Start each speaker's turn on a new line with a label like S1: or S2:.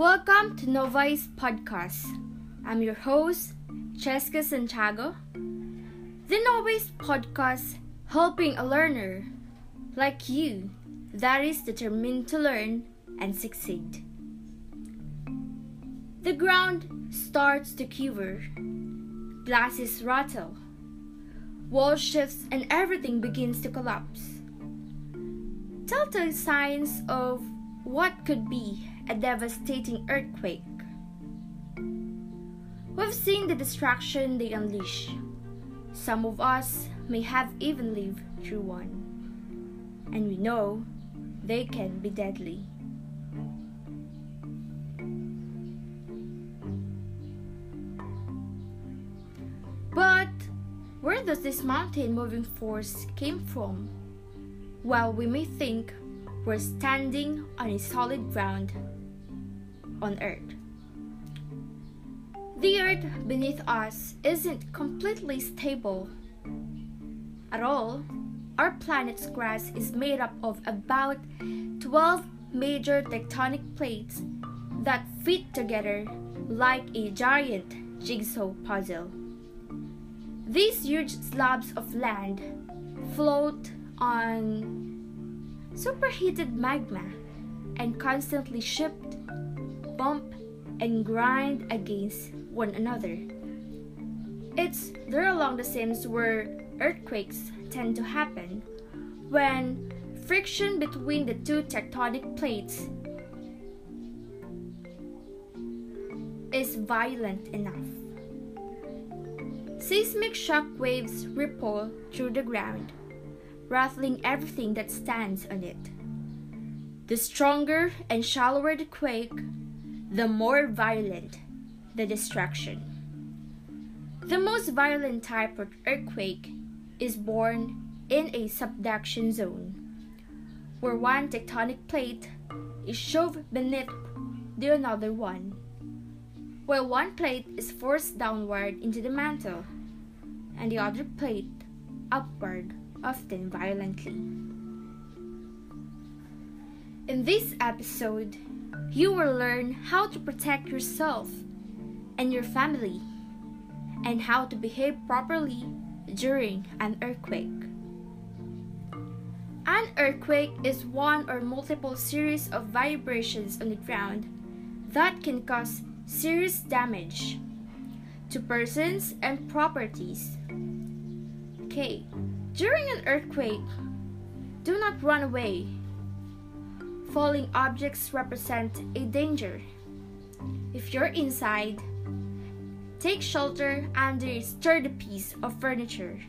S1: Welcome to Novice Podcast. I'm your host, Cheska Santiago. The Novice Podcast helping a learner like you that is determined to learn and succeed. The ground starts to quiver, glasses rattle, wall shifts, and everything begins to collapse. Telltale signs of what could be a devastating earthquake. We've seen the destruction they unleash. Some of us may have even lived through one. And we know they can be deadly. But where does this mountain moving force came from? Well, we may think we're standing on a solid ground on Earth. The Earth beneath us isn't completely stable at all. Our planet's crust is made up of about 12 major tectonic plates that fit together like a giant jigsaw puzzle. These huge slabs of land float on superheated magma and constantly shift, bump, and grind against one another. It's there along the seams where earthquakes tend to happen when friction between the two tectonic plates is violent enough. Seismic shock waves ripple through the ground, rattling everything that stands on it. The stronger and shallower the quake, the more violent the destruction. The most violent type of earthquake is born in a subduction zone, where one tectonic plate is shoved beneath the another one, while one plate is forced downward into the mantle, and the other plate upward, often violently. In this episode, you will learn how to protect yourself and your family and how to behave properly during an earthquake. An earthquake is one or multiple series of vibrations on the ground that can cause serious damage to persons and properties. Okay, during an earthquake, do not run away. Falling objects represent a danger. If you're inside, take shelter under a sturdy piece of furniture